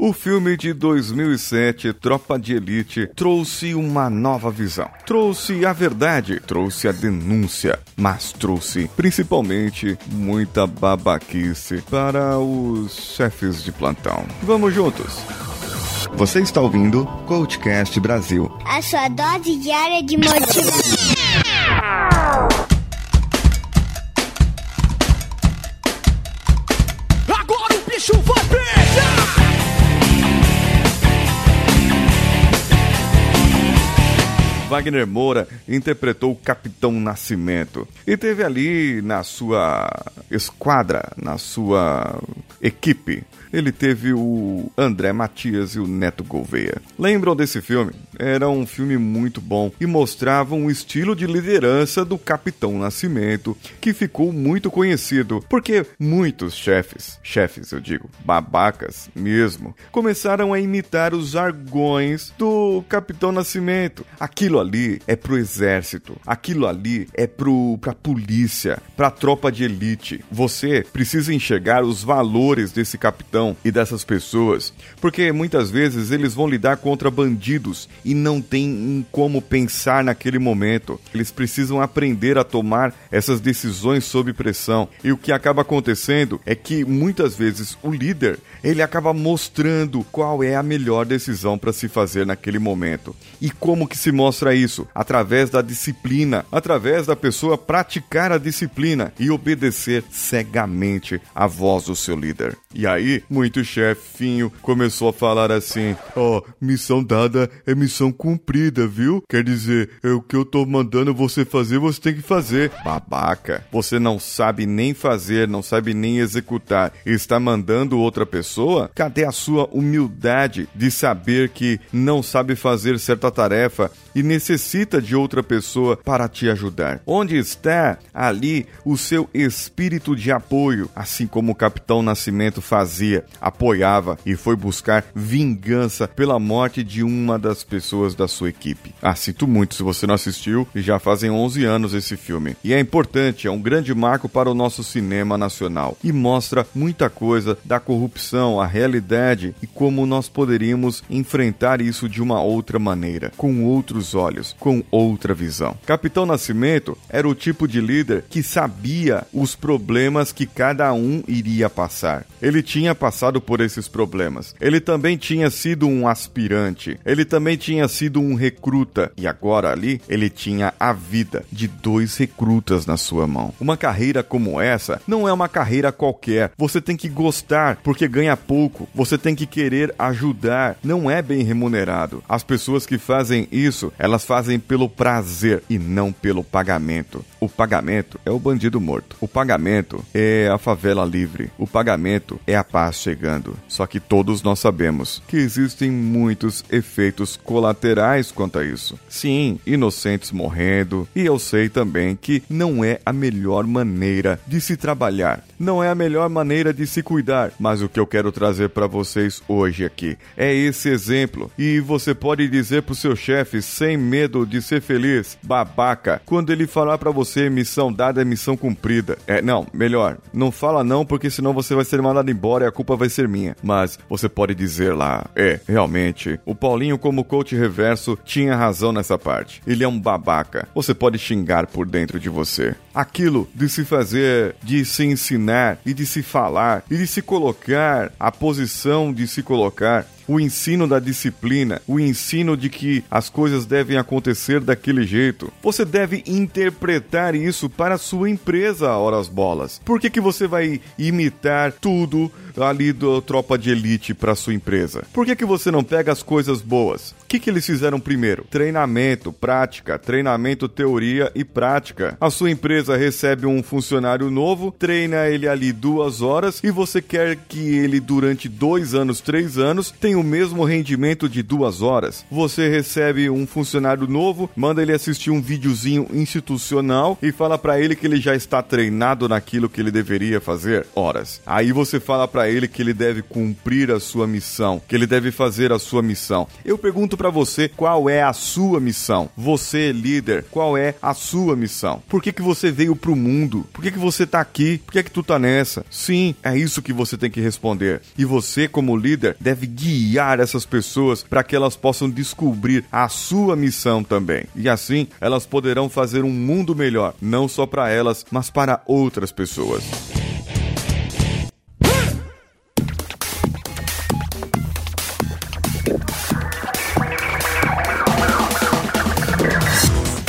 O filme de 2007, Tropa de Elite, trouxe uma nova visão. Trouxe a verdade, trouxe a denúncia, mas trouxe principalmente muita babaquice para os chefes de plantão. Vamos juntos! Você está ouvindo Coachcast Brasil a sua dose diária de motivação. Agora o bicho vai pegar! Wagner Moura interpretou o Capitão Nascimento e teve ali na sua esquadra, na sua equipe, ele teve o André Matias e o Neto Gouveia. Lembram desse filme? Era um filme muito bom e mostrava um estilo de liderança do Capitão Nascimento que ficou muito conhecido porque muitos chefes, chefes eu digo, babacas mesmo, começaram a imitar os jargões do Capitão Nascimento. Aquilo ali é pro exército, aquilo ali é pro pra polícia, pra tropa de elite. Você precisa enxergar os valores desse capitão e dessas pessoas, porque muitas vezes eles vão lidar contra bandidos e não tem como pensar naquele momento. Eles precisam aprender a tomar essas decisões sob pressão. E o que acaba acontecendo é que muitas vezes o líder, ele acaba mostrando qual é a melhor decisão para se fazer naquele momento. E como que se mostra isso? Através da disciplina, através da pessoa praticar a disciplina e obedecer cegamente à voz do seu líder. E aí, muito chefinho começou a falar assim: Ó, oh, missão dada é missão cumprida, viu? Quer dizer, é o que eu tô mandando você fazer, você tem que fazer. Babaca, você não sabe nem fazer, não sabe nem executar está mandando outra pessoa? Cadê a sua humildade de saber que não sabe fazer certa tarefa e necessita de outra pessoa para te ajudar? Onde está ali o seu espírito de apoio, assim como o Capitão Nascimento fazia, apoiava e foi buscar vingança pela morte de uma das pessoas da sua equipe. Ah, sinto muito se você não assistiu, já fazem 11 anos esse filme. E é importante, é um grande marco para o nosso cinema nacional e mostra muita coisa da corrupção, a realidade e como nós poderíamos enfrentar isso de uma outra maneira, com outros olhos, com outra visão. Capitão Nascimento era o tipo de líder que sabia os problemas que cada um iria passar. Ele tinha passado por esses problemas. Ele também tinha sido um aspirante. Ele também tinha sido um recruta. E agora ali ele tinha a vida de dois recrutas na sua mão. Uma carreira como essa não é uma carreira qualquer. Você tem que gostar porque ganha pouco. Você tem que querer ajudar. Não é bem remunerado. As pessoas que fazem isso, elas fazem pelo prazer e não pelo pagamento. O pagamento é o bandido morto. O pagamento é a favela livre. O pagamento é a paz chegando. Só que todos nós sabemos que existem muitos efeitos colaterais quanto a isso. Sim, inocentes morrendo, e eu sei também que não é a melhor maneira de se trabalhar, não é a melhor maneira de se cuidar, mas o que eu quero trazer para vocês hoje aqui é esse exemplo. E você pode dizer pro seu chefe sem medo de ser feliz, babaca, quando ele falar para você missão dada é missão cumprida. É, não, melhor, não fala não porque senão você vai ser mandado embora e a culpa vai ser minha. Mas você pode dizer lá, é, realmente, o Paulinho como coach reverso tinha razão nessa parte. Ele é um babaca. Você pode xingar por dentro de você. Aquilo de se fazer, de se ensinar e de se falar e de se colocar, a posição de se colocar o ensino da disciplina, o ensino de que as coisas devem acontecer daquele jeito. Você deve interpretar isso para a sua empresa, horas bolas. Por que, que você vai imitar tudo ali do Tropa de Elite para sua empresa? Por que, que você não pega as coisas boas? O que, que eles fizeram primeiro? Treinamento, prática, treinamento, teoria e prática. A sua empresa recebe um funcionário novo, treina ele ali duas horas e você quer que ele durante dois anos, três anos tenha o mesmo rendimento de duas horas. Você recebe um funcionário novo, manda ele assistir um videozinho institucional e fala para ele que ele já está treinado naquilo que ele deveria fazer. Horas. Aí você fala para ele que ele deve cumprir a sua missão, que ele deve fazer a sua missão. Eu pergunto para você qual é a sua missão. Você, líder, qual é a sua missão? Por que, que você veio pro mundo? Por que, que você tá aqui? Por que, que tu tá nessa? Sim, é isso que você tem que responder. E você, como líder, deve guiar essas pessoas para que elas possam descobrir a sua missão também. E assim, elas poderão fazer um mundo melhor, não só para elas, mas para outras pessoas.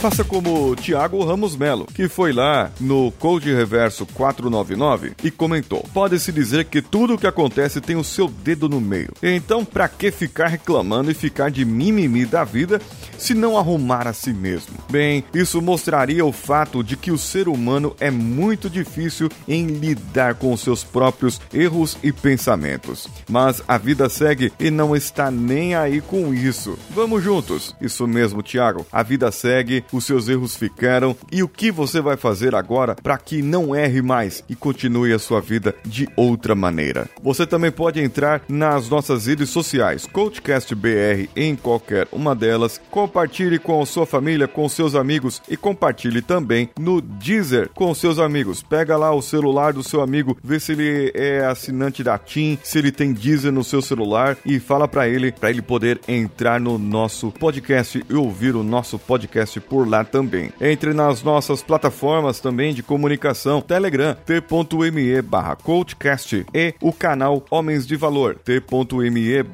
Faça como Tiago Ramos Melo, que foi lá no Code Reverso 499 e comentou: Pode-se dizer que tudo o que acontece tem o seu dedo no meio. Então, pra que ficar reclamando e ficar de mimimi da vida se não arrumar a si mesmo? Bem, isso mostraria o fato de que o ser humano é muito difícil em lidar com seus próprios erros e pensamentos. Mas a vida segue e não está nem aí com isso. Vamos juntos. Isso mesmo, Tiago. A vida segue os seus erros ficaram e o que você vai fazer agora para que não erre mais e continue a sua vida de outra maneira. Você também pode entrar nas nossas redes sociais, CoachCast BR em qualquer uma delas, compartilhe com sua família, com seus amigos e compartilhe também no Deezer com seus amigos. Pega lá o celular do seu amigo, vê se ele é assinante da TIM, se ele tem Deezer no seu celular e fala para ele, para ele poder entrar no nosso podcast e ouvir o nosso podcast por por lá também. Entre nas nossas plataformas também de comunicação, Telegram, t.me coachcast e o canal Homens de Valor, t.me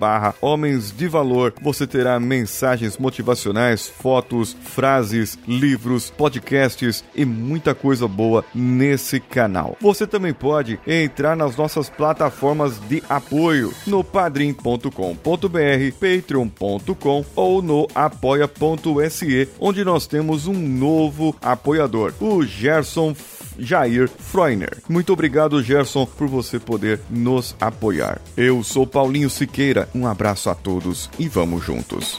Homens de Valor. Você terá mensagens motivacionais, fotos, frases, livros, podcasts e muita coisa boa nesse canal. Você também pode entrar nas nossas plataformas de apoio no padrim.com.br, patreon.com ou no apoia.se, onde nós temos temos um novo apoiador, o Gerson Jair Freuner. Muito obrigado, Gerson, por você poder nos apoiar. Eu sou Paulinho Siqueira, um abraço a todos e vamos juntos.